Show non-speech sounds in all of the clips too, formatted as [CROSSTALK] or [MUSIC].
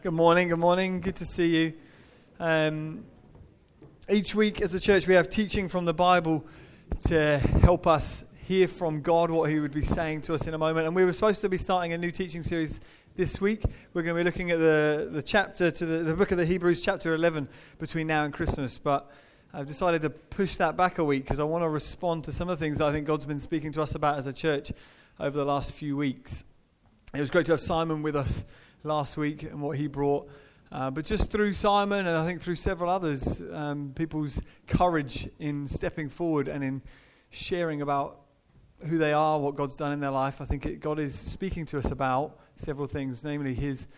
Good morning, good morning. Good to see you. Um, each week as a church, we have teaching from the Bible to help us hear from God what He would be saying to us in a moment. And we were supposed to be starting a new teaching series this week. We're going to be looking at the, the chapter to the, the book of the Hebrews, chapter 11, between now and Christmas. But I've decided to push that back a week because I want to respond to some of the things that I think God's been speaking to us about as a church over the last few weeks. It was great to have Simon with us last week and what he brought. Uh, but just through Simon and I think through several others, um, people's courage in stepping forward and in sharing about who they are, what God's done in their life, I think it, God is speaking to us about several things, namely His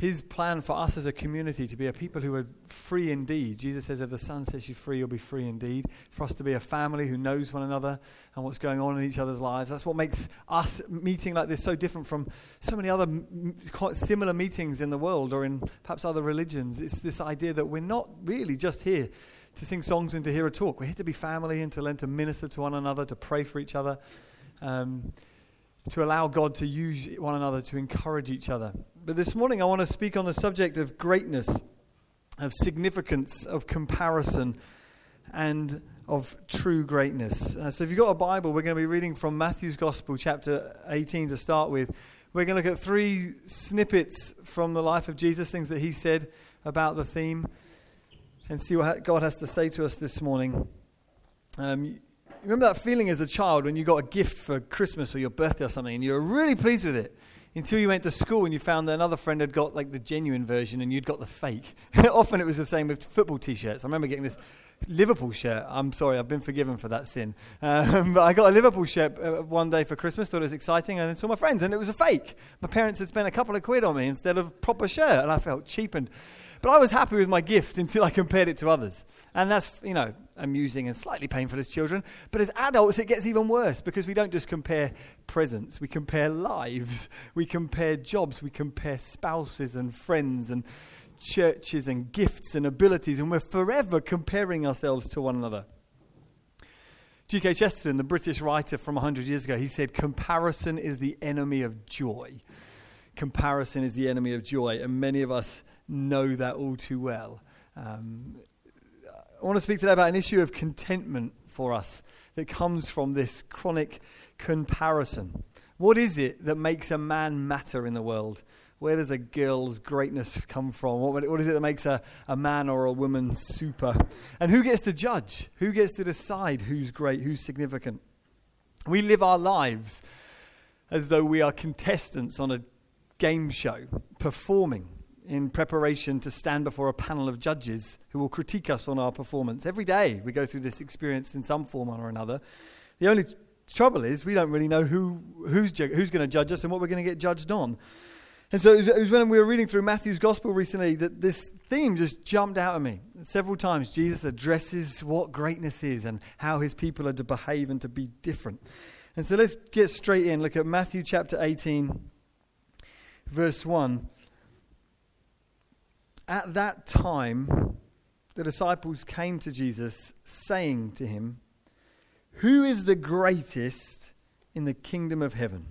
his plan for us as a community to be a people who are free indeed. Jesus says, if the Son sets you free, you'll be free indeed. For us to be a family who knows one another and what's going on in each other's lives. That's what makes us meeting like this so different from so many other quite similar meetings in the world or in perhaps other religions. It's this idea that we're not really just here to sing songs and to hear a talk. We're here to be family and to learn to minister to one another, to pray for each other. Um, to allow God to use one another to encourage each other. But this morning I want to speak on the subject of greatness, of significance, of comparison, and of true greatness. Uh, so if you've got a Bible, we're going to be reading from Matthew's Gospel, chapter 18 to start with. We're going to look at three snippets from the life of Jesus, things that he said about the theme, and see what God has to say to us this morning. Um, remember that feeling as a child when you got a gift for Christmas or your birthday or something and you were really pleased with it until you went to school and you found that another friend had got like the genuine version and you'd got the fake. [LAUGHS] Often it was the same with football t-shirts. I remember getting this Liverpool shirt. I'm sorry, I've been forgiven for that sin. [LAUGHS] Um, but I got a Liverpool shirt uh, one day for Christmas, thought it was exciting, and then saw my friends, and it was a fake. My parents had spent a couple of quid on me instead of proper shirt, and I felt cheapened. But I was happy with my gift [LAUGHS] until I compared it to others. And that's, you know, amusing and slightly painful as children. But as adults, it gets even worse because we don't just compare presents, we compare lives, [LAUGHS] we compare jobs, we compare spouses and friends and churches and gifts and abilities, and we're forever comparing ourselves to one another. G.K. Chesterton, the British writer from 100 years ago, he said, Comparison is the enemy of joy. Comparison is the enemy of joy. And many of us know that all too well. Um, I want to speak today about an issue of contentment for us that comes from this chronic comparison. What is it that makes a man matter in the world? Where does a girl's greatness come from? What, what is it that makes a, a man or a woman super? And who gets to judge? Who gets to decide who's great, who's significant? We live our lives as though we are contestants on a game show, performing in preparation to stand before a panel of judges who will critique us on our performance. Every day we go through this experience in some form or another. The only trouble is we don't really know who, who's, ju- who's going to judge us and what we're going to get judged on. And so it was, it was, when we were reading through Matthew's gospel recently that this theme just jumped out at me. Several times Jesus addresses what greatness is and how his people are to behave and to be different. And so let's get straight in. Look at Matthew chapter 18, verse 1. At that time, the disciples came to Jesus, saying to him, Who is the greatest in the kingdom of heaven?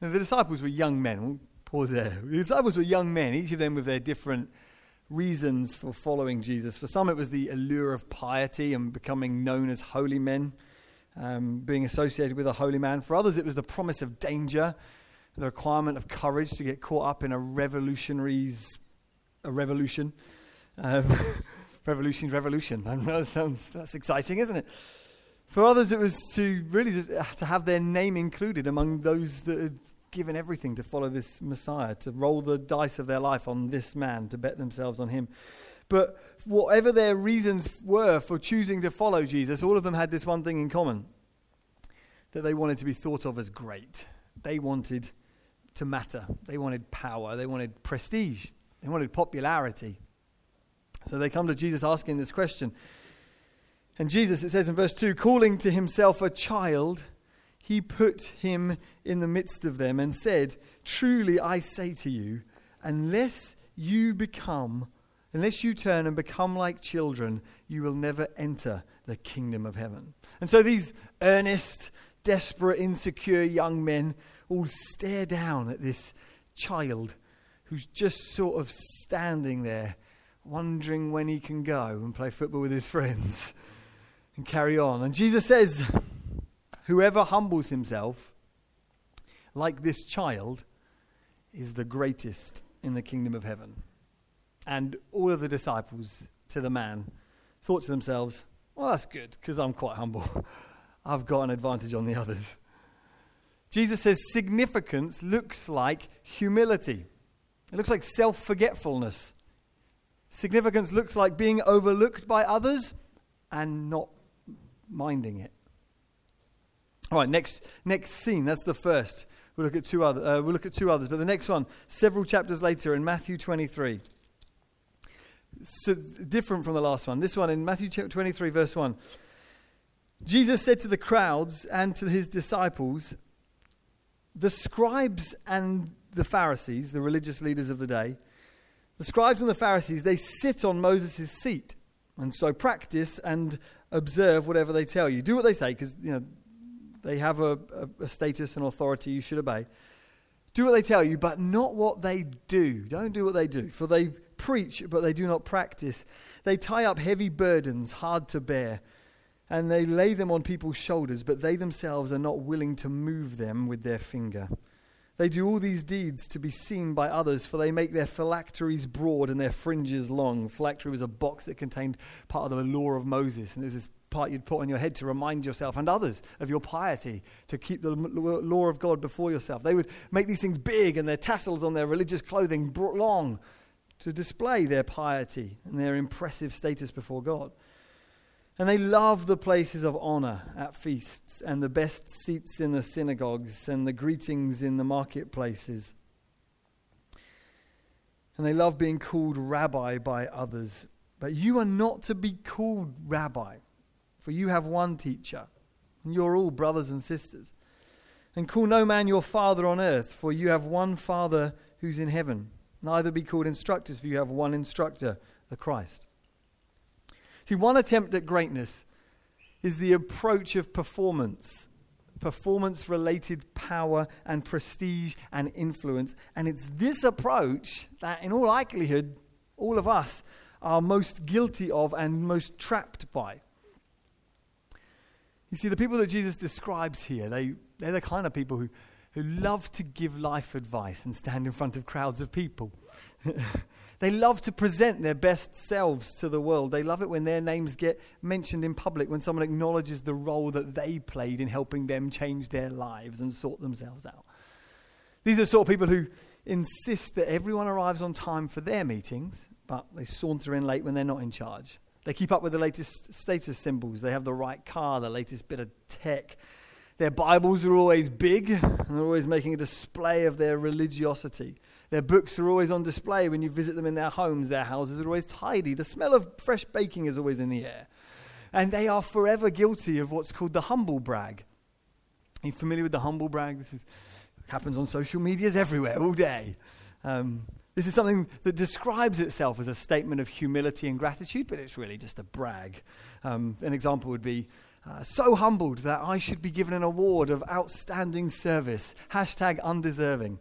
Now, the disciples were young men. We'll pause there. The disciples were young men, each of them with their different reasons for following Jesus. For some, it was the allure of piety and becoming known as holy men, um, being associated with a holy man. For others, it was the promise of danger the requirement of courage to get caught up in a revolutionary's a revolution. Um, [LAUGHS] revolution, revolution. I know that sounds that's exciting, isn't it? For others, it was to really just uh, to have their name included among those that had given everything to follow this Messiah, to roll the dice of their life on this man, to bet themselves on him. But whatever their reasons were for choosing to follow Jesus, all of them had this one thing in common that they wanted to be thought of as great. They wanted to matter. They wanted power, they wanted prestige, they wanted popularity. So they come to Jesus asking this question. And Jesus, it says in verse 2, calling to himself a child, he put him in the midst of them and said, Truly I say to you, unless you become, unless you turn and become like children, you will never enter the kingdom of heaven. And so these earnest, desperate, insecure young men all stare down at this child who's just sort of standing there, wondering when he can go and play football with his friends and carry on. And Jesus says, Whoever humbles himself, like this child, is the greatest in the kingdom of heaven. And all of the disciples to the man thought to themselves, Well, that's good, because I'm quite humble. [LAUGHS] I've got an advantage on the others. Jesus says significance looks like humility. It looks like self forgetfulness. Significance looks like being overlooked by others and not minding it. All right, next, next scene. That's the first. We'll look at two other, uh, we'll look at two others, but the next one, several chapters later in Matthew 23. So different from the last one. This one in Matthew 23, verse 1. Jesus said to the crowds and to his disciples, The scribes and the Pharisees, the religious leaders of the day, the scribes and the Pharisees, they sit on Moses' seat. And so practice and observe whatever they tell you. Do what they say, because you know they have a, a, a status and authority you should obey. Do what they tell you, but not what they do. Don't do what they do, for they preach, but they do not practice. They tie up heavy burdens, hard to bear, and they lay them on people's shoulders, but they themselves are not willing to move them with their finger. They do all these deeds to be seen by others, for they make their phylacteries broad and their fringes long. Phylactery was a box that contained part of the law of Moses, and there was this part you'd put on your head to remind yourself and others of your piety, to keep the law of God before yourself. They would make these things big and their tassels on their religious clothing long to display their piety and their impressive status before God. And they love the places of honor at feasts and the best seats in the synagogues and the greetings in the marketplaces. And they love being called rabbi by others. But you are not to be called rabbi for you have one teacher, and you're all brothers and sisters. And call no man your father on earth, for you have one Father who's in heaven. Neither be called instructors, for you have one instructor, the Christ. See, one attempt at greatness is the approach of performance, performance related power and prestige and influence. And it's this approach that, in all likelihood, all of us are most guilty of and most trapped by. You see, the people that Jesus describes here, they, they're the kind of people who, who love to give life advice and stand in front of crowds of people. [LAUGHS] they love to present their best selves to the world. They love it when their names get mentioned in public, when someone acknowledges the role that they played in helping them change their lives and sort themselves out. These are the sort of people who insist that everyone arrives on time for their meetings, but they saunter in late when they're not in charge. They keep up with the latest status symbols. They have the right car, the latest bit of tech. Their Bibles are always big, and they're always making a display of their religiosity. Their books are always on display when you visit them in their homes. Their houses are always tidy. The smell of fresh baking is always in the air. And they are forever guilty of what's called the humble brag. Are you familiar with the humble brag? This is, happens on social medias everywhere, all day. Um, this is something that describes itself as a statement of humility and gratitude, but it's really just a brag. Um, an example would be uh, so humbled that I should be given an award of outstanding service, hashtag undeserving.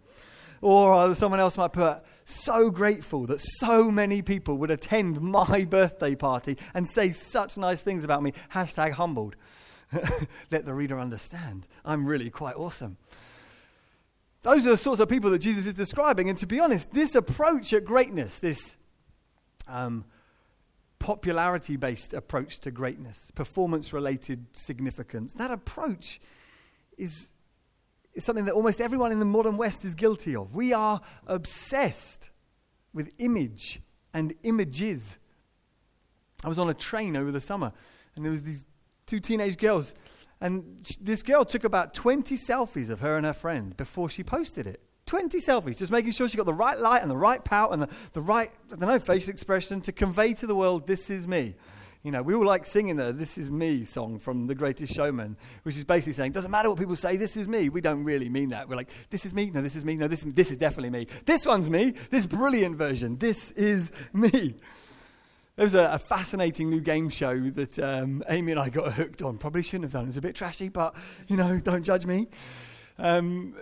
Or uh, someone else might put, so grateful that so many people would attend my [LAUGHS] birthday party and say such nice things about me, hashtag humbled. [LAUGHS] Let the reader understand. I'm really quite awesome. Those are the sorts of people that Jesus is describing. And to be honest, this approach at greatness, this um, popularity based approach to greatness, performance related significance, that approach is, is something that almost everyone in the modern West is guilty of. We are obsessed with image and images. I was on a train over the summer, and there was these two teenage girls and this girl took about 20 selfies of her and her friend before she posted it. 20 selfies, just making sure she got the right light and the right pout and the, the right, I don't know, facial expression to convey to the world, this is me. You know, we all like singing the This Is Me song from The Greatest Showman, which is basically saying, doesn't matter what people say, this is me. We don't really mean that. We're like, this is me, no, this is me, no, this, this is definitely me. This one's me, this brilliant version, this is me. There was a, a, fascinating new game show that um, Amy and I got hooked on. Probably shouldn't have done. It was a bit trashy, but you know, don't judge me. Um,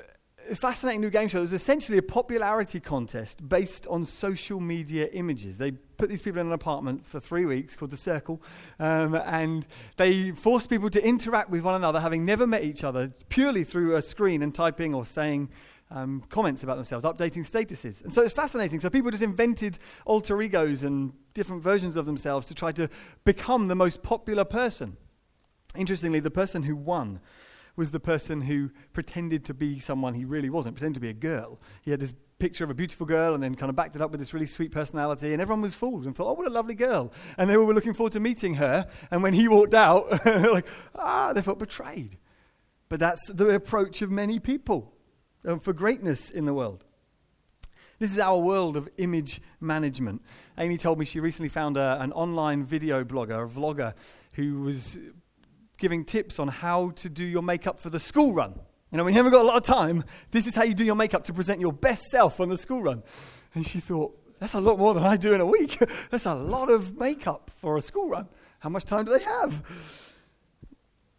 fascinating new game show. It was essentially a popularity contest based on social media images. They put these people in an apartment for three weeks called The Circle, um, and they forced people to interact with one another, having never met each other, purely through a screen and typing or saying um, comments about themselves, updating statuses. And so it's fascinating. So people just invented alter egos and different versions of themselves to try to become the most popular person. Interestingly, the person who won was the person who pretended to be someone he really wasn't, pretended to be a girl. He had this picture of a beautiful girl and then kind of backed it up with this really sweet personality, and everyone was fooled and thought, oh, what a lovely girl. And they were looking forward to meeting her, and when he walked out, [LAUGHS] like, ah, they felt betrayed. But that's the approach of many people um, for greatness in the world. This is our world of image management. Amy told me she recently found a, an online video blogger, a vlogger, who was giving tips on how to do your makeup for the school run. You know, you haven't got a lot of time, this is how you do your makeup to present your best self on the school run. And she thought, that's a lot more than I do in a week. [LAUGHS] that's a lot of makeup for a school run. How much time do they have?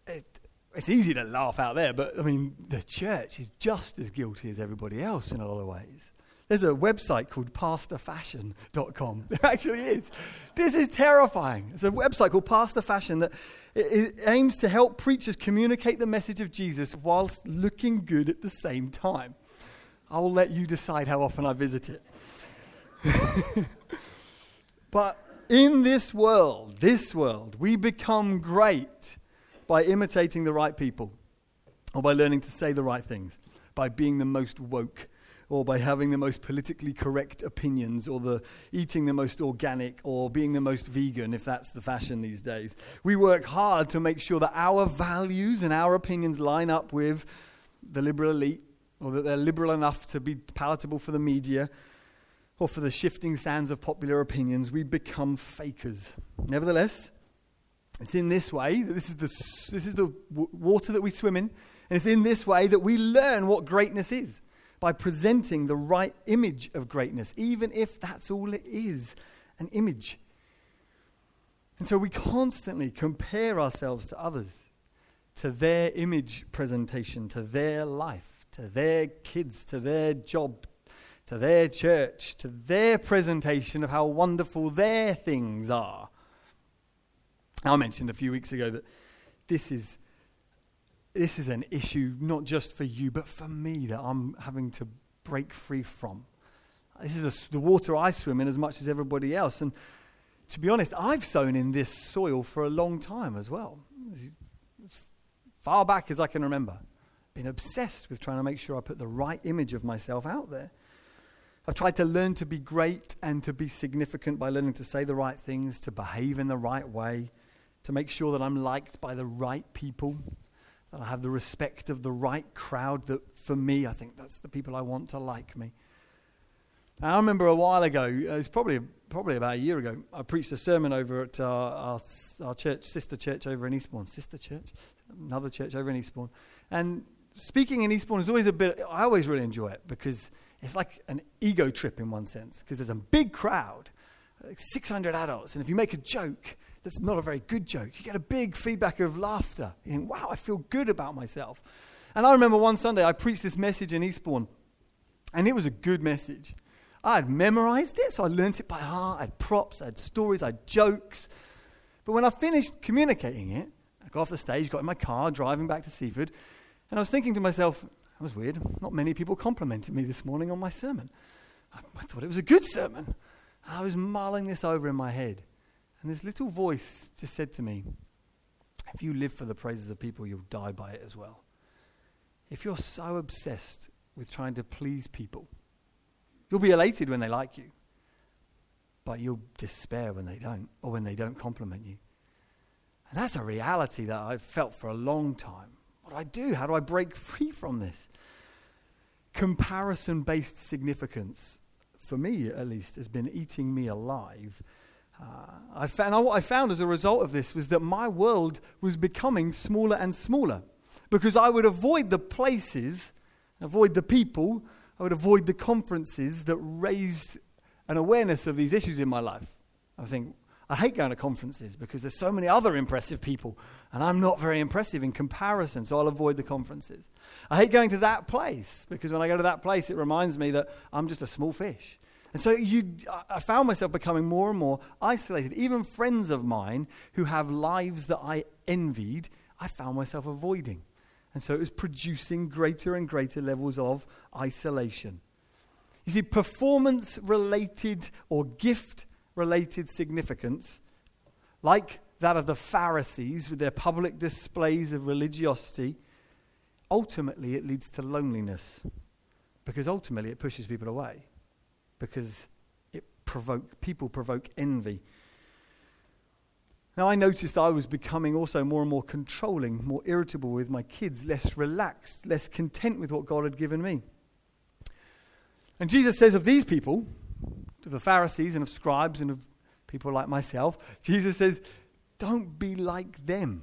It, it's easy to laugh out there, but I mean, the church is just as guilty as everybody else in a lot of ways. There's a website called pastorfashion.com. [LAUGHS] There actually is. This is terrifying. It's a website called Pastor Fashion that aims to help preachers communicate the message of Jesus whilst looking good at the same time. I'll let you decide how often I visit it. [LAUGHS] but in this world, this world, we become great by imitating the right people or by learning to say the right things, by being the most woke or by having the most politically correct opinions, or the eating the most organic, or being the most vegan, if that's the fashion these days. We work hard to make sure that our values and our opinions line up with the liberal elite, or that they're liberal enough to be palatable for the media, or for the shifting sands of popular opinions. We become fakers. Nevertheless, it's in this way that this is the, this is the w- water that we swim in, and it's in this way that we learn what greatness is by presenting the right image of greatness, even if that's all it is an image. And so we constantly compare ourselves to others, to their image presentation, to their life, to their kids, to their job, to their church, to their presentation of how wonderful their things are. I mentioned a few weeks ago that this is this is an issue not just for you, but for me that I'm having to break free from. This is the water I swim in as much as everybody else. And to be honest, I've sown in this soil for a long time as well. As far back as I can remember. Been obsessed with trying to make sure I put the right image of myself out there. I've tried to learn to be great and to be significant by learning to say the right things, to behave in the right way, to make sure that I'm liked by the right people that I have the respect of the right crowd that for me, I think that's the people I want to like me. Now, I remember a while ago, uh, it was probably, probably about a year ago, I preached a sermon over at our, our, our church, sister church over in Eastbourne. Sister church? Another church over in Eastbourne. And speaking in Eastbourne is always a bit, I always really enjoy it because it's like an ego trip in one sense, because there's a big crowd, like 600 adults, and if you make a joke, that's not a very good joke. You get a big feedback of laughter. You think, wow, I feel good about myself. And I remember one Sunday I preached this message in Eastbourne, and it was a good message. I had memorized it, so I learnt it by heart. I had props, I had stories, I had jokes. But when I finished communicating it, I got off the stage, got in my car, driving back to Seaford, and I was thinking to myself, that was weird. Not many people complimented me this morning on my sermon. I, I thought it was a good sermon. I was mulling this over in my head. And this little voice just said to me, if you live for the praises of people, you'll die by it as well. If you're so obsessed with trying to please people, you'll be elated when they like you, but you'll despair when they don't, or when they don't compliment you. And that's a reality that I've felt for a long time. What do I do? How do I break [LAUGHS] free from this? Comparison based significance, for me at least, has been eating me alive I found, what I found as a result of this was that my world was becoming smaller and smaller because I would avoid the places, avoid the people, I would avoid the conferences that raised an awareness of these issues in my life. I think, I hate going to conferences because there's so many other impressive people, and I'm not very impressive in comparison, so I'll avoid the conferences. I hate going to that place because when I go to that place, it reminds me that I'm just a small fish. And so you, I found myself becoming more and more isolated. Even friends of mine who have lives that I envied, I found myself avoiding. And so it was producing greater and greater levels of isolation. You see, performance related or gift related significance, like that of the Pharisees with their public displays of religiosity, ultimately it leads to loneliness because ultimately it pushes people away because it provoke, people provoke envy. Now, I noticed I was becoming also more and more controlling, more irritable with my kids, less relaxed, less content with what God had given me. And Jesus says of these people, of the Pharisees and of scribes and of people like myself, Jesus says, don't be like them.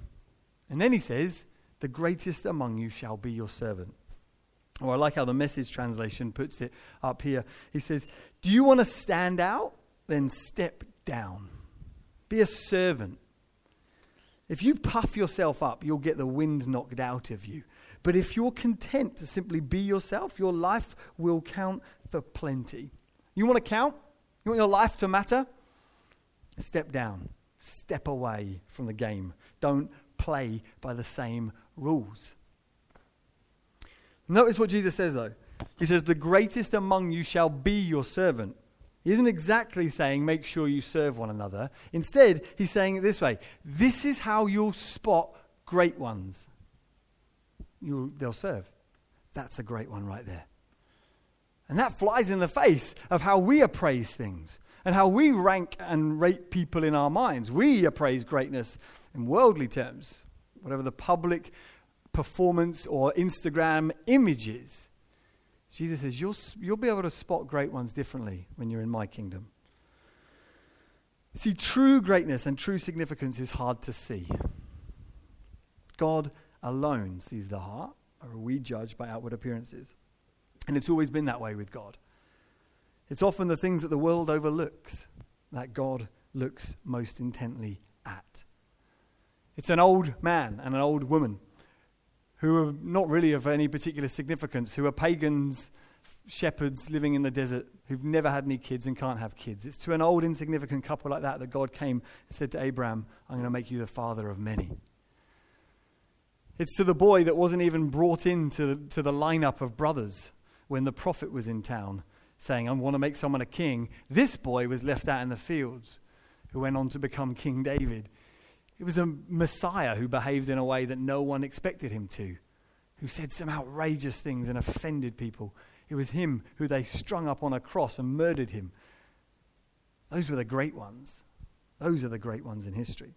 And then he says, the greatest among you shall be your servant. Or I like how the message translation puts it up here. He says, Do you want to stand out? Then step down. Be a servant. If you puff yourself up, you'll get the wind knocked out of you. But if you're content to simply be yourself, your life will count for plenty. You want to count? You want your life to matter? Step down, step away from the game. Don't play by the same rules. Notice what Jesus says, though. He says, The greatest among you shall be your servant. He isn't exactly saying, Make sure you serve one another. Instead, he's saying it this way This is how you'll spot great ones. You'll, they'll serve. That's a great one right there. And that flies in the face of how we appraise things and how we rank and rate people in our minds. We appraise greatness in worldly terms, whatever the public performance or Instagram images. Jesus says, you'll, you'll be able to spot great ones differently when you're in my kingdom. See, true greatness and true significance is hard to see. God alone sees the heart, or we judge by outward appearances. And it's always been that way with God. It's often the things that the world overlooks that God looks most intently at. It's an old man and an old woman who are not really of any particular significance, who are pagans, shepherds living in the desert, who've never had any kids and can't have kids. It's to an old, insignificant couple like that that God came and said to Abraham, I'm going to make you the father of many. It's to the boy that wasn't even brought into to the lineup of brothers when the prophet was in town saying, I want to make someone a king. This boy was left out in the fields who went on to become King David. It was a Messiah who behaved in a way that no one expected him to, who said some outrageous things and offended people. It was him who they strung up on a cross and murdered him. Those were the great ones. Those are the great ones in history.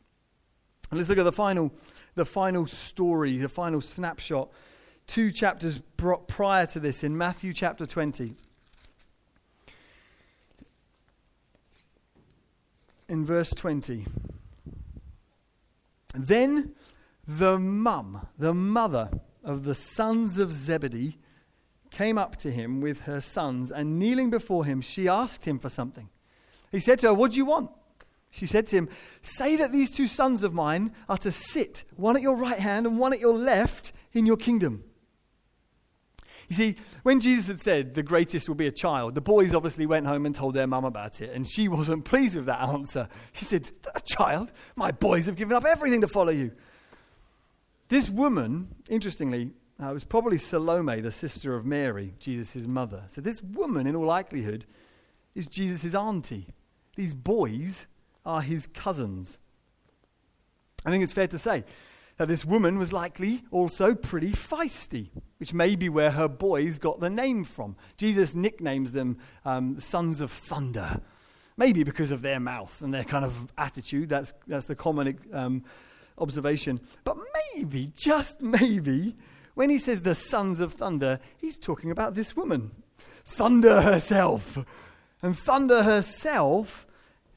And let's look at the final, the final story, the final snapshot two chapters prior to this in Matthew chapter 20. In verse 20. Then the mum, the mother of the sons of Zebedee, came up to him with her sons, and kneeling before him, she asked him for something. He said to her, What do you want? She said to him, Say that these two sons of mine are to sit, one at your right hand and one at your left, in your kingdom. You see, when Jesus had said the greatest will be a child, the boys obviously went home and told their mum about it, and she wasn't pleased with that answer. She said, A child? My boys have given up everything to follow you. This woman, interestingly, uh, was probably Salome, the sister of Mary, Jesus' mother. So this woman, in all likelihood, is Jesus' auntie. These boys are his cousins. I think it's fair to say that this woman was likely also pretty feisty, which may be where her boys got the name from. Jesus nicknames them um, sons of thunder, maybe because of their mouth and their kind of attitude. That's, that's the common um, observation. But maybe, just maybe, when he says the sons of thunder, he's talking about this woman, Thunder herself. And Thunder herself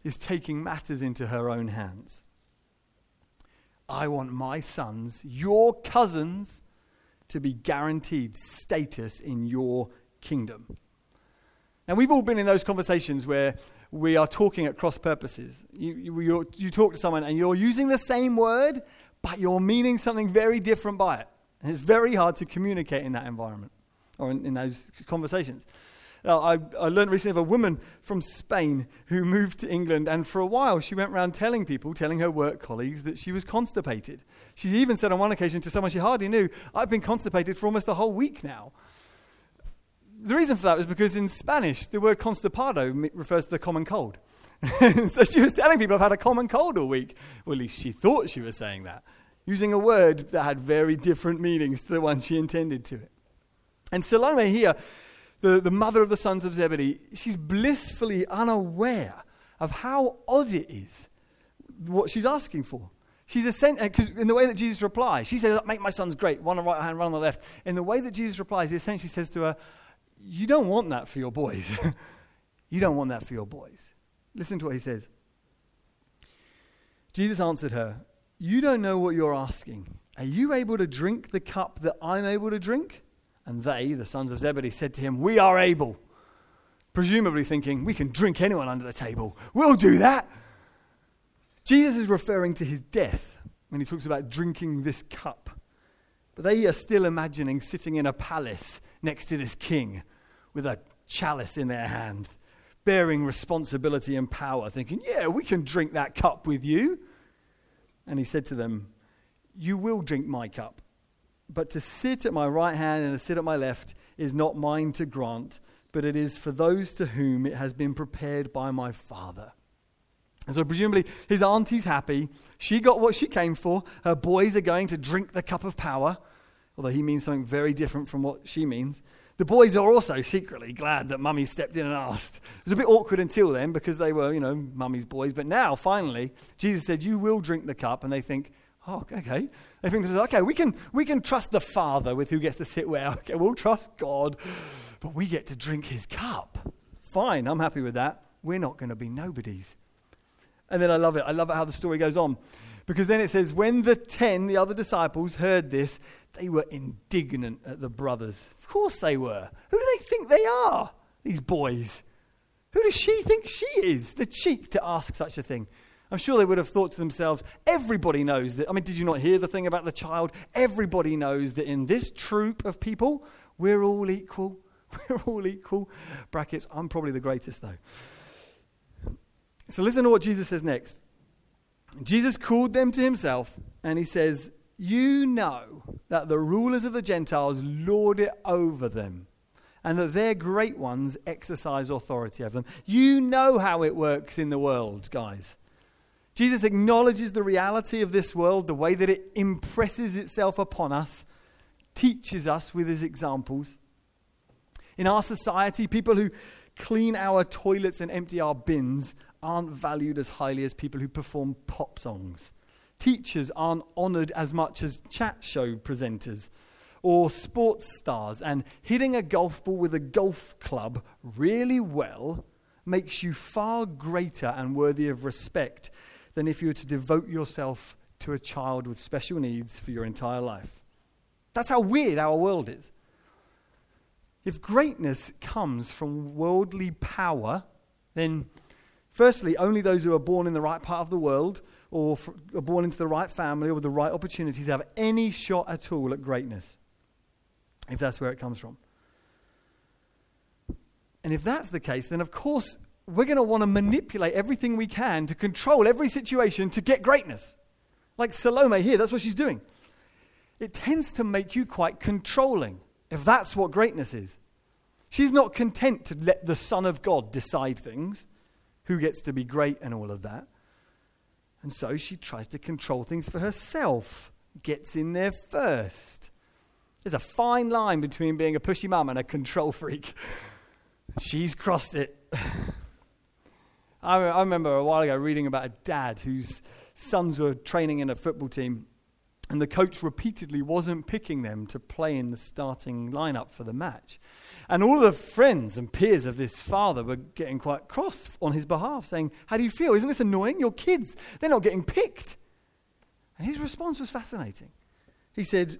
is taking matters into her own hands. I want my sons, your cousins, to be guaranteed status in your kingdom. Now, we've all been in those conversations where we are talking at cross purposes. You, you, you talk to someone and you're using the same word, but you're meaning something very different by it. And it's very hard to communicate in that environment or in, in those conversations. Uh, I, I learned recently of a woman from Spain who moved to England, and for a while she went around telling people, telling her work colleagues, that she was constipated. She even said on one occasion to someone she hardly knew, I've been constipated for almost a whole week now. The reason for that was because in Spanish, the word constipado refers to the common cold. [LAUGHS] so she was telling people, I've had a common cold all week. Well, at least she thought she was saying that, using a word that had very different meanings to the one she intended to it. And Salome here the, the mother of the sons of Zebedee, she's blissfully unaware of how odd it is what she's asking for. She's a because uh, in the way that Jesus replies, she says, "Make my sons great, one on the right hand, one on the left." In the way that Jesus replies, he essentially says to her, "You don't want that for your boys. [LAUGHS] you don't want that for your boys." Listen to what he says. Jesus answered her, "You don't know what you're asking. Are you able to drink the cup that I'm able to drink?" And they, the sons of Zebedee, said to him, We are able. Presumably thinking, We can drink anyone under the table. We'll do that. Jesus is referring to his death when he talks about drinking this cup. But they are still imagining sitting in a palace next to this king with a chalice in their hand, bearing responsibility and power, thinking, Yeah, we can drink that cup with you. And he said to them, You will drink my cup but to sit at my right hand and to sit at my left is not mine to grant, but it is for those to whom it has been prepared by my Father. And so, presumably, his auntie's happy. She got what she came for. Her boys are going to drink the cup of power, although he means something very different from what she means. The boys are also secretly glad that mummy stepped in and asked. It was a bit awkward until then because they were, you know, mummy's boys. But now, finally, Jesus said, You will drink the cup. And they think, Oh, okay. They think, okay, we can, we can trust the Father with who gets to sit where. [LAUGHS] Okay, we'll trust God, but we get to drink his cup. Fine, I'm happy with that. We're not going to be nobodies. And then I love it. I love it how the story goes on. Because then it says, when the ten, the other disciples, heard this, they were indignant at the brothers. Of course they were. Who do they think they are, these boys? Who does she think she is? The cheek to ask such a thing. I'm sure they would have thought to themselves, everybody knows that. I mean, did you not hear the thing about the child? Everybody knows that in this troop of people, we're all equal. [LAUGHS] We're all equal. Brackets, I'm probably the greatest, though. So listen to what Jesus says next. Jesus called them to himself, and he says, You know that the rulers of the Gentiles lord it over them, and that their great ones exercise authority over them. You know how it works in the world, guys. Jesus acknowledges the reality of this world, the way that it impresses itself upon us, teaches us with his examples. In our society, people who clean our toilets and empty our bins aren't valued as highly as people who perform pop songs. Teachers aren't honored as much as chat show presenters or sports stars, and hitting a golf ball with a golf club really well makes you far greater and worthy of respect than if you were to devote yourself to a child with special needs for your entire life. That's how weird our world is. If greatness comes from worldly power, then firstly, only those who are born in the right part of the world or are born into the right family or with the right opportunities have any shot at all at greatness, if that's where it comes from. And if that's the case, then of course we're going to want to manipulate everything we can to control every situation to get greatness. Like Salome here, that's what she's doing. It tends to make you quite controlling, if that's what greatness is. She's not content to let the Son of God decide things, who gets to be great and all of that. And so she tries to control things for herself, gets in there first. There's a fine line between being a pushy mum and a control freak. [LAUGHS] She's crossed it. [LAUGHS] I, I remember a while ago reading about a dad whose sons were training in a football team, and the coach repeatedly wasn't picking them to play in the starting lineup for the match. And all the friends and peers of this father were getting quite cross on his behalf, saying, How do you feel? Isn't this annoying? Your kids, they're not getting picked. And his response was fascinating. He said,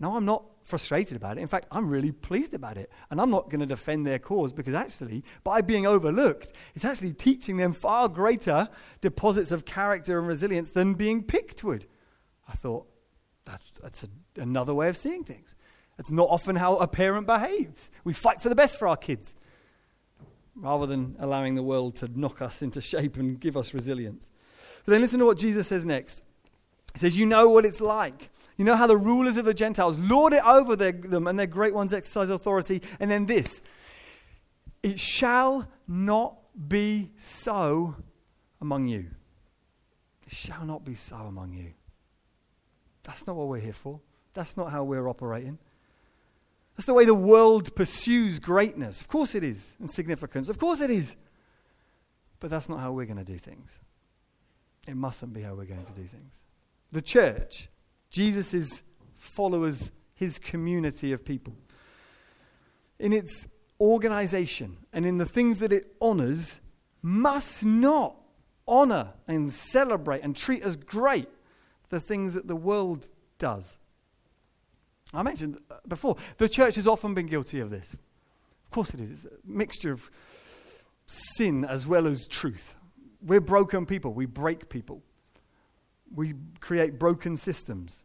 No, I'm not frustrated about it. In fact, I'm really pleased about it. And I'm not going to defend their cause because actually, by being overlooked, it's actually teaching them far greater deposits of character and resilience than being picked would. I thought, that's, that's a, another way of seeing things. That's not often how a parent behaves. We fight for the best for our kids rather than allowing the world to knock us into shape and give us resilience. But then listen to what Jesus says next. He says, You know what it's like. You know how the rulers of the Gentiles lord it over their, them and their great ones exercise authority. And then this it shall not be so among you. It shall not be so among you. That's not what we're here for. That's not how we're operating. That's the way the world pursues greatness. Of course it is, and significance. Of course it is. But that's not how we're going to do things. It mustn't be how we're going to do things. The church, Jesus' followers, his community of people, in its organization and in the things that it honors, must not honor and celebrate and treat as great the things that the world does. I mentioned uh, before, the church has often been guilty of this. Of course it is. It's a mixture of sin as well as truth. We're broken people, we break people. We create broken systems.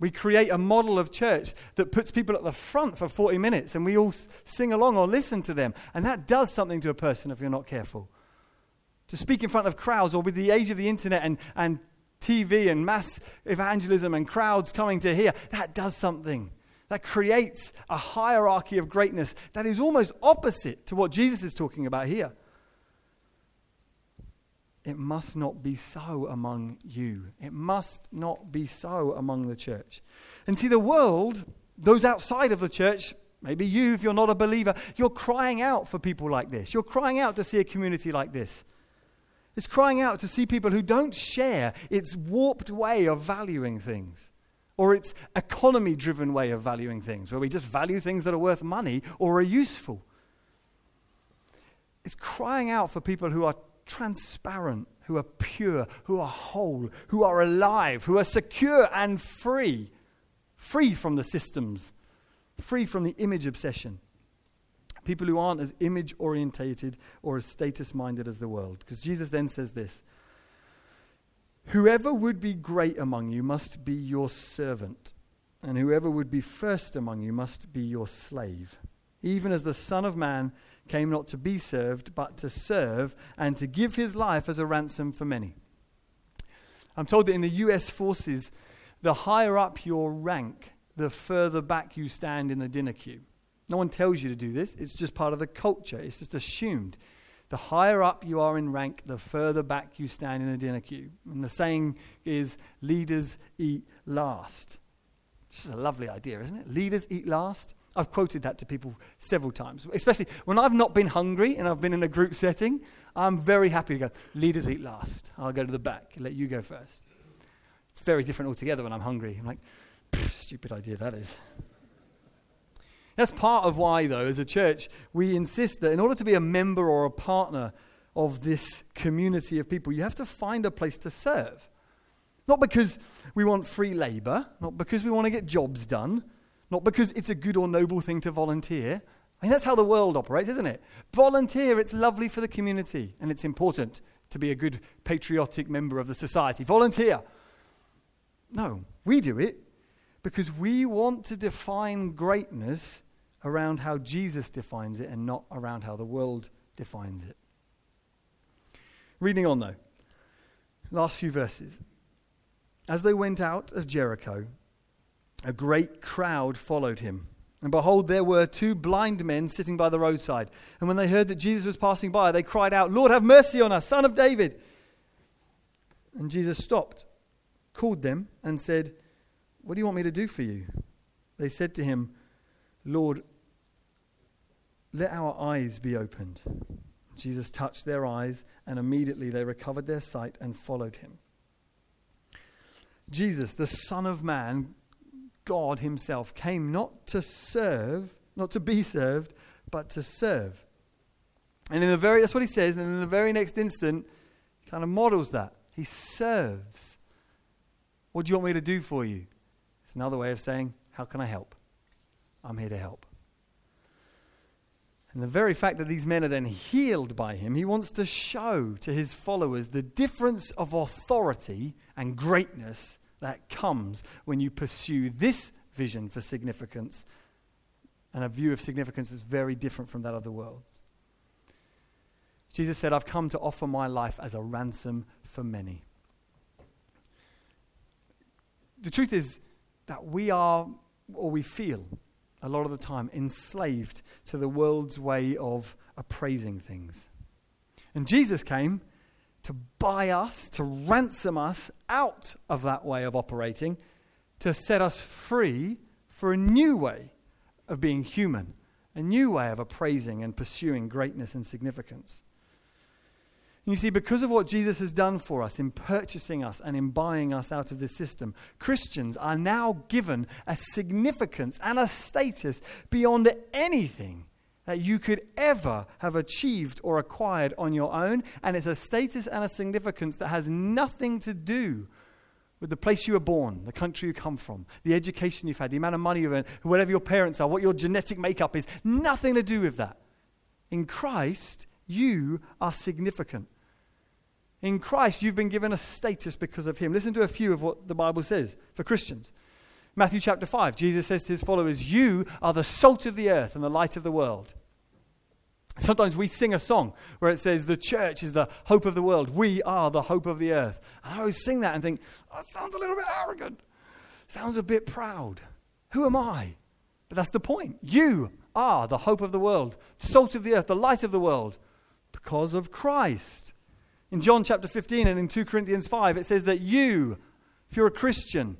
We create a model of church that puts people at the front for 40 minutes and we all sing along or listen to them. And that does something to a person if you're not careful. To speak in front of crowds or with the age of the internet and, and TV and mass evangelism and crowds coming to hear, that does something. That creates a hierarchy of greatness that is almost opposite to what Jesus is talking about here. It must not be so among you. It must not be so among the church. And see, the world, those outside of the church, maybe you, if you're not a believer, you're crying out for people like this. You're crying out to see a community like this. It's crying out to see people who don't share its warped way of valuing things or its economy driven way of valuing things, where we just value things that are worth money or are useful. It's crying out for people who are transparent, who are pure, who are whole, who are alive, who are secure and free, free from the systems, free from the image obsession. People who aren't as image orientated or as status minded as the world. Because Jesus then says this Whoever would be great among you must be your servant, and whoever would be first among you must be your slave. Even as the Son of Man came not to be served, but to serve, and to give his life as a ransom for many. I'm told that in the US forces, the higher up your rank, the further back you stand in the dinner queue. No one tells you to do this, it's just part of the culture, it's just assumed. The higher up you are in rank, the further back you stand in the dinner queue. And the saying is leaders eat last. This is a lovely idea, isn't it? Leaders eat last. I've quoted that to people several times, especially when I've not been hungry and I've been in a group setting. I'm very happy to go, leaders eat last. I'll go to the back and let you go first. It's very different altogether when I'm hungry. I'm like, stupid idea that is. That's part of why, though, as a church, we insist that in order to be a member or a partner of this community of people, you have to find a place to serve. Not because we want free labor, not because we want to get jobs done, not because it's a good or noble thing to volunteer. I mean, that's how the world operates, isn't it? Volunteer, it's lovely for the community, and it's important to be a good patriotic member of the society. Volunteer. No, we do it because we want to define greatness around how Jesus defines it and not around how the world defines it. Reading on, though, last few verses. As they went out of Jericho, a great crowd followed him. And behold, there were two blind men sitting by the roadside. And when they heard that Jesus was passing by, they cried out, Lord, have mercy on us, son of David. And Jesus stopped, called them, and said, What do you want me to do for you? They said to him, Lord, let our eyes be opened. Jesus touched their eyes, and immediately they recovered their sight and followed him. Jesus, the Son of Man, God Himself, came not to serve, not to be served, but to serve. And in the very, that's what He says, and in the very next instant, He kind of models that. He serves. What do you want me to do for you? It's another way of saying, How can I help? I'm here to help. And the very fact that these men are then healed by him, he wants to show to his followers the difference of authority and greatness that comes when you pursue this vision for significance and a view of significance that's very different from that of the world. Jesus said, I've come to offer my life as a ransom for many. The truth is that we are, or we feel, a lot of the time enslaved to the world's way of appraising things. And Jesus came to buy us, to ransom us out of that way of operating, to set us free for a new way of being human, a new way of appraising and pursuing greatness and significance. You see, because of what Jesus has done for us in purchasing us and in buying us out of this system, Christians are now given a significance and a status beyond anything that you could ever have achieved or acquired on your own. And it's a status and a significance that has nothing to do with the place you were born, the country you come from, the education you've had, the amount of money you've earned, whatever your parents are, what your genetic makeup is. Nothing to do with that. In Christ, you are significant. In Christ, you've been given a status because of Him. Listen to a few of what the Bible says for Christians. Matthew chapter 5, Jesus says to his followers, You are the salt of the earth and the light of the world. Sometimes we sing a song where it says, The church is the hope of the world. We are the hope of the earth. And I always sing that and think, oh, That sounds a little bit arrogant. Sounds a bit proud. Who am I? But that's the point. You are the hope of the world, salt of the earth, the light of the world, because of Christ. In John chapter 15 and in 2 Corinthians 5, it says that you, if you're a Christian,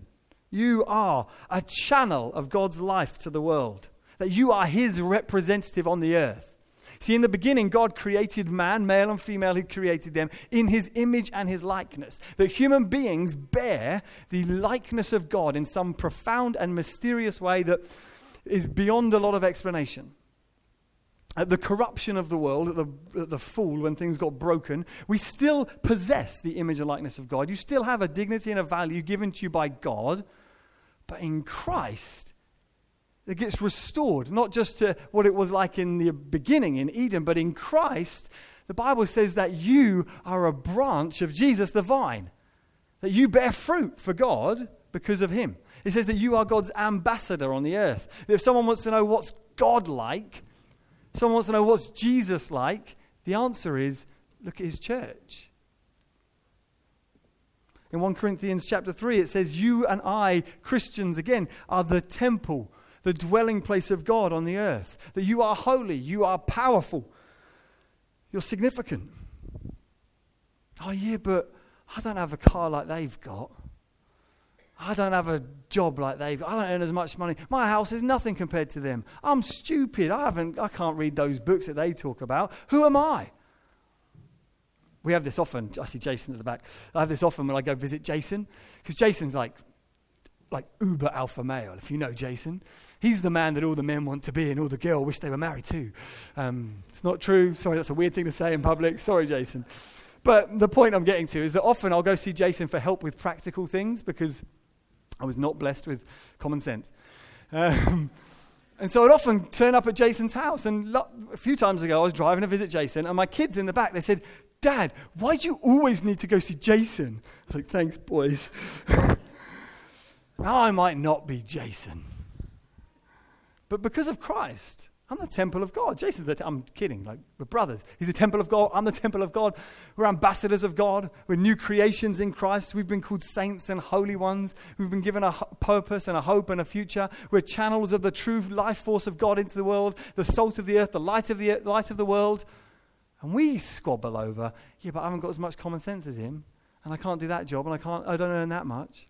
you are a channel of God's life to the world, that you are his representative on the earth. See, in the beginning, God created man, male and female, He created them in His image and His likeness. That human beings bear the likeness of God in some profound and mysterious way that is beyond a lot of explanation at the corruption of the world, at the, at the fall, when things got broken, we still possess the image and likeness of God. You still have a dignity and a value given to you by God. But in Christ, it gets restored, not just to what it was like in the beginning in Eden, but in Christ, the Bible says that you are a branch of Jesus, the vine, that you bear fruit for God because of Him. It says that you are God's ambassador on the earth. If someone wants to know what's God like, Someone wants to know what's Jesus like? The answer is look at his church. In 1 Corinthians chapter 3, it says, You and I, Christians, again, are the temple, the dwelling place of God on the earth. That you are holy, you are powerful, you're significant. Oh, yeah, but I don't have a car like they've got. I don't have a job like they've. I don't earn as much money. My house is nothing compared to them. I'm stupid. I haven't. I can't read those books that they talk about. Who am I? We have this often. I see Jason at the back. I have this often when I go visit Jason because Jason's like, like uber alpha male. If you know Jason, he's the man that all the men want to be and all the girl wish they were married to. Um, it's not true. Sorry, that's a weird thing to say in public. Sorry, Jason. But the point I'm getting to is that often I'll go see Jason for help with practical things because I was not blessed with common sense. Um, and so I'd often turn up at Jason's house. And lo- a few times ago, I was driving to visit Jason, and my kids in the back, they said, Dad, why do you always need to go see Jason? I was like, Thanks, boys. [LAUGHS] now I might not be Jason, but because of Christ, I'm the temple of God. Jason's the, t- I'm kidding, like we're brothers. He's the temple of God. I'm the temple of God. We're ambassadors of God. We're new creations in Christ. We've been called saints and holy ones. We've been given a purpose and a hope and a future. We're channels of the true life force of God into the world, the salt of the earth, the light of the, earth, light of the world. And we squabble over, yeah, but I haven't got as much common sense as him, and I can't do that job, and I can't, I don't earn that much.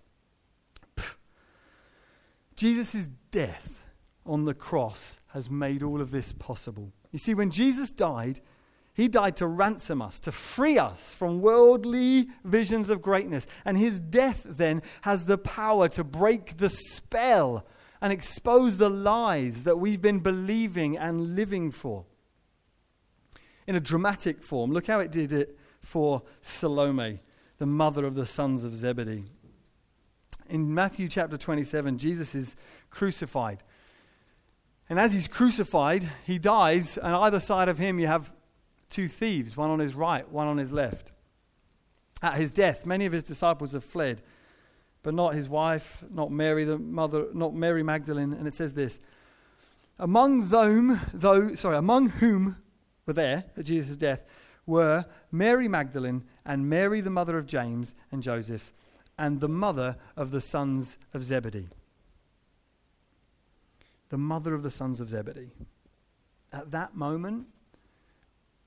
Jesus' death on the cross has made all of this possible. You see, when Jesus died, he died to ransom us, to free us from worldly visions of greatness. And his death then has the power to break the spell and expose the lies that we've been believing and living for. In a dramatic form, look how it did it for Salome, the mother of the sons of Zebedee. In Matthew chapter 27, Jesus is crucified. And as he's crucified, he dies, and either side of him you have two thieves, one on his right, one on his left. At his death, many of his disciples have fled, but not his wife, not Mary, the mother, not Mary Magdalene. And it says this Among them, though, sorry, among whom were there at Jesus' death were Mary Magdalene and Mary, the mother of James and Joseph, and the mother of the sons of Zebedee the mother of the sons of Zebedee. At that moment,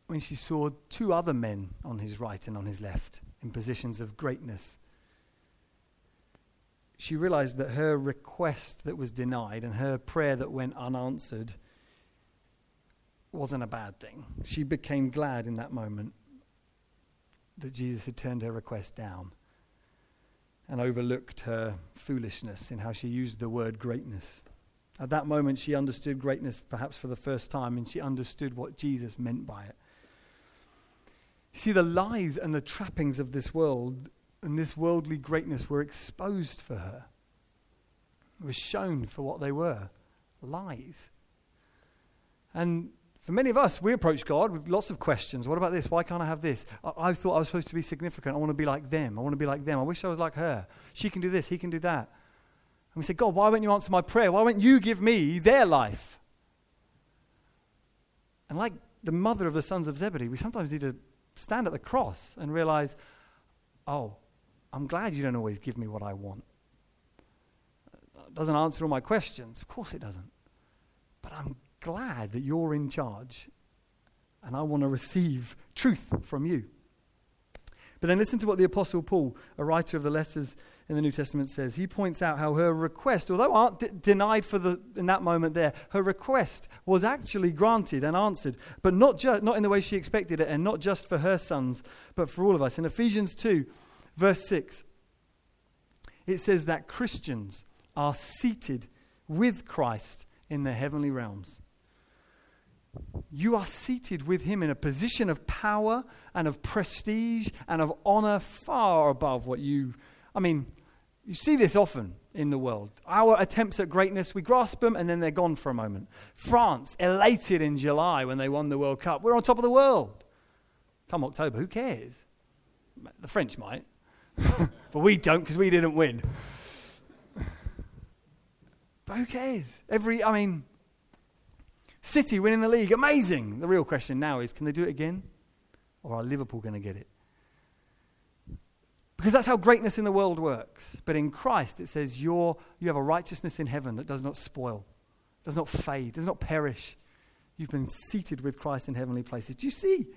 when she saw two other men on his right and on his left in positions of greatness, she realized that her request that was denied and her prayer that went unanswered wasn't a bad thing. She became glad in that moment that Jesus had turned her request down and overlooked her foolishness in how she used the word greatness. At that moment, she understood greatness perhaps for the first time, and she understood what Jesus meant by it. You see, the lies and the trappings of this world and this worldly greatness were exposed for her. It was shown for what they were lies. And for many of us, we approach God with lots of questions. What about this? Why can't I have this? I, I thought I was supposed to be significant. I want to be like them. I want to be like them. I wish I was like her. She can do this, he can do that. And we say, God, why won't you answer my prayer? Why won't you give me their life? And like the mother of the sons of Zebedee, we sometimes need to stand at the cross and realize, oh, I'm glad you don't always give me what I want. It doesn't answer all my questions. Of course it doesn't. But I'm glad that you're in charge and I want to receive truth from you. But then listen to what the Apostle Paul, a writer of the letters in the New Testament, says. He points out how her request, although d- denied for the, in that moment there, her request was actually granted and answered, but not, ju- not in the way she expected it, and not just for her sons, but for all of us. In Ephesians 2, verse 6, it says that Christians are seated with Christ in the heavenly realms. You are seated with him in a position of power and of prestige and of honor far above what you. I mean, you see this often in the world. Our attempts at greatness, we grasp them and then they're gone for a moment. France, elated in July when they won the World Cup. We're on top of the world. Come October, who cares? The French might, [LAUGHS] but we don't because we didn't win. But who cares? Every, I mean, City winning the league, amazing. The real question now is can they do it again? Or are Liverpool going to get it? Because that's how greatness in the world works. But in Christ, it says you're, you have a righteousness in heaven that does not spoil, does not fade, does not perish. You've been seated with Christ in heavenly places. Do you see?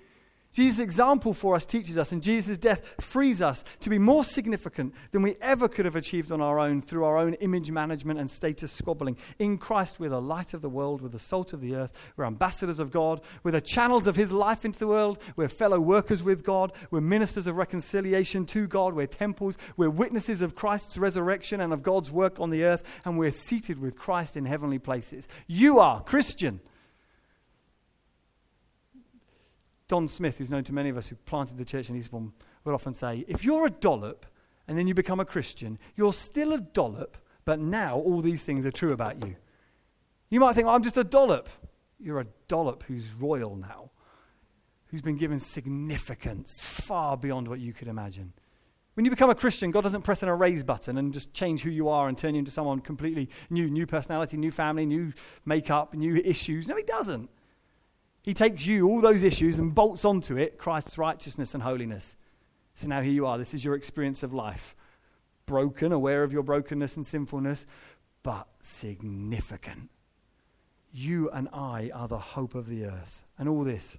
Jesus' example for us teaches us, and Jesus' death frees us to be more significant than we ever could have achieved on our own through our own image management and status squabbling. In Christ, we're the light of the world, we're the salt of the earth, we're ambassadors of God, we're the channels of His life into the world, we're fellow workers with God, we're ministers of reconciliation to God, we're temples, we're witnesses of Christ's resurrection and of God's work on the earth, and we're seated with Christ in heavenly places. You are Christian. Don Smith, who's known to many of us who planted the church in Eastbourne, would often say, if you're a dollop and then you become a Christian, you're still a dollop, but now all these things are true about you. You might think, well, I'm just a dollop. You're a dollop who's royal now, who's been given significance far beyond what you could imagine. When you become a Christian, God doesn't press an erase button and just change who you are and turn you into someone completely new, new personality, new family, new makeup, new issues. No, He doesn't. He takes you, all those issues, and bolts onto it Christ's righteousness and holiness. So now here you are. This is your experience of life. Broken, aware of your brokenness and sinfulness, but significant. You and I are the hope of the earth. And all this,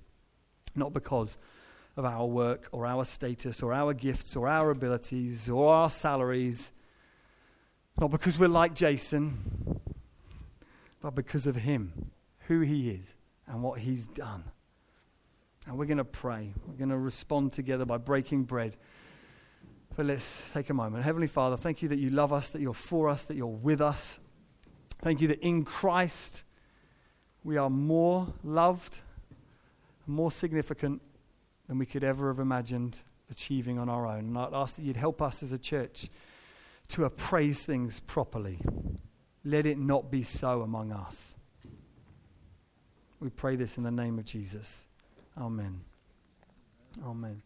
not because of our work or our status or our gifts or our abilities or our salaries, not because we're like Jason, but because of Him, who He is and what he's done. And we're going to pray. We're going to respond together by breaking bread. But let's take a moment. Heavenly Father, thank you that you love us, that you're for us, that you're with us. Thank you that in Christ we are more loved, more significant than we could ever have imagined achieving on our own. And I'd ask that you'd help us as a church to appraise things properly. Let it not be so among us. We pray this in the name of Jesus. Amen. Amen.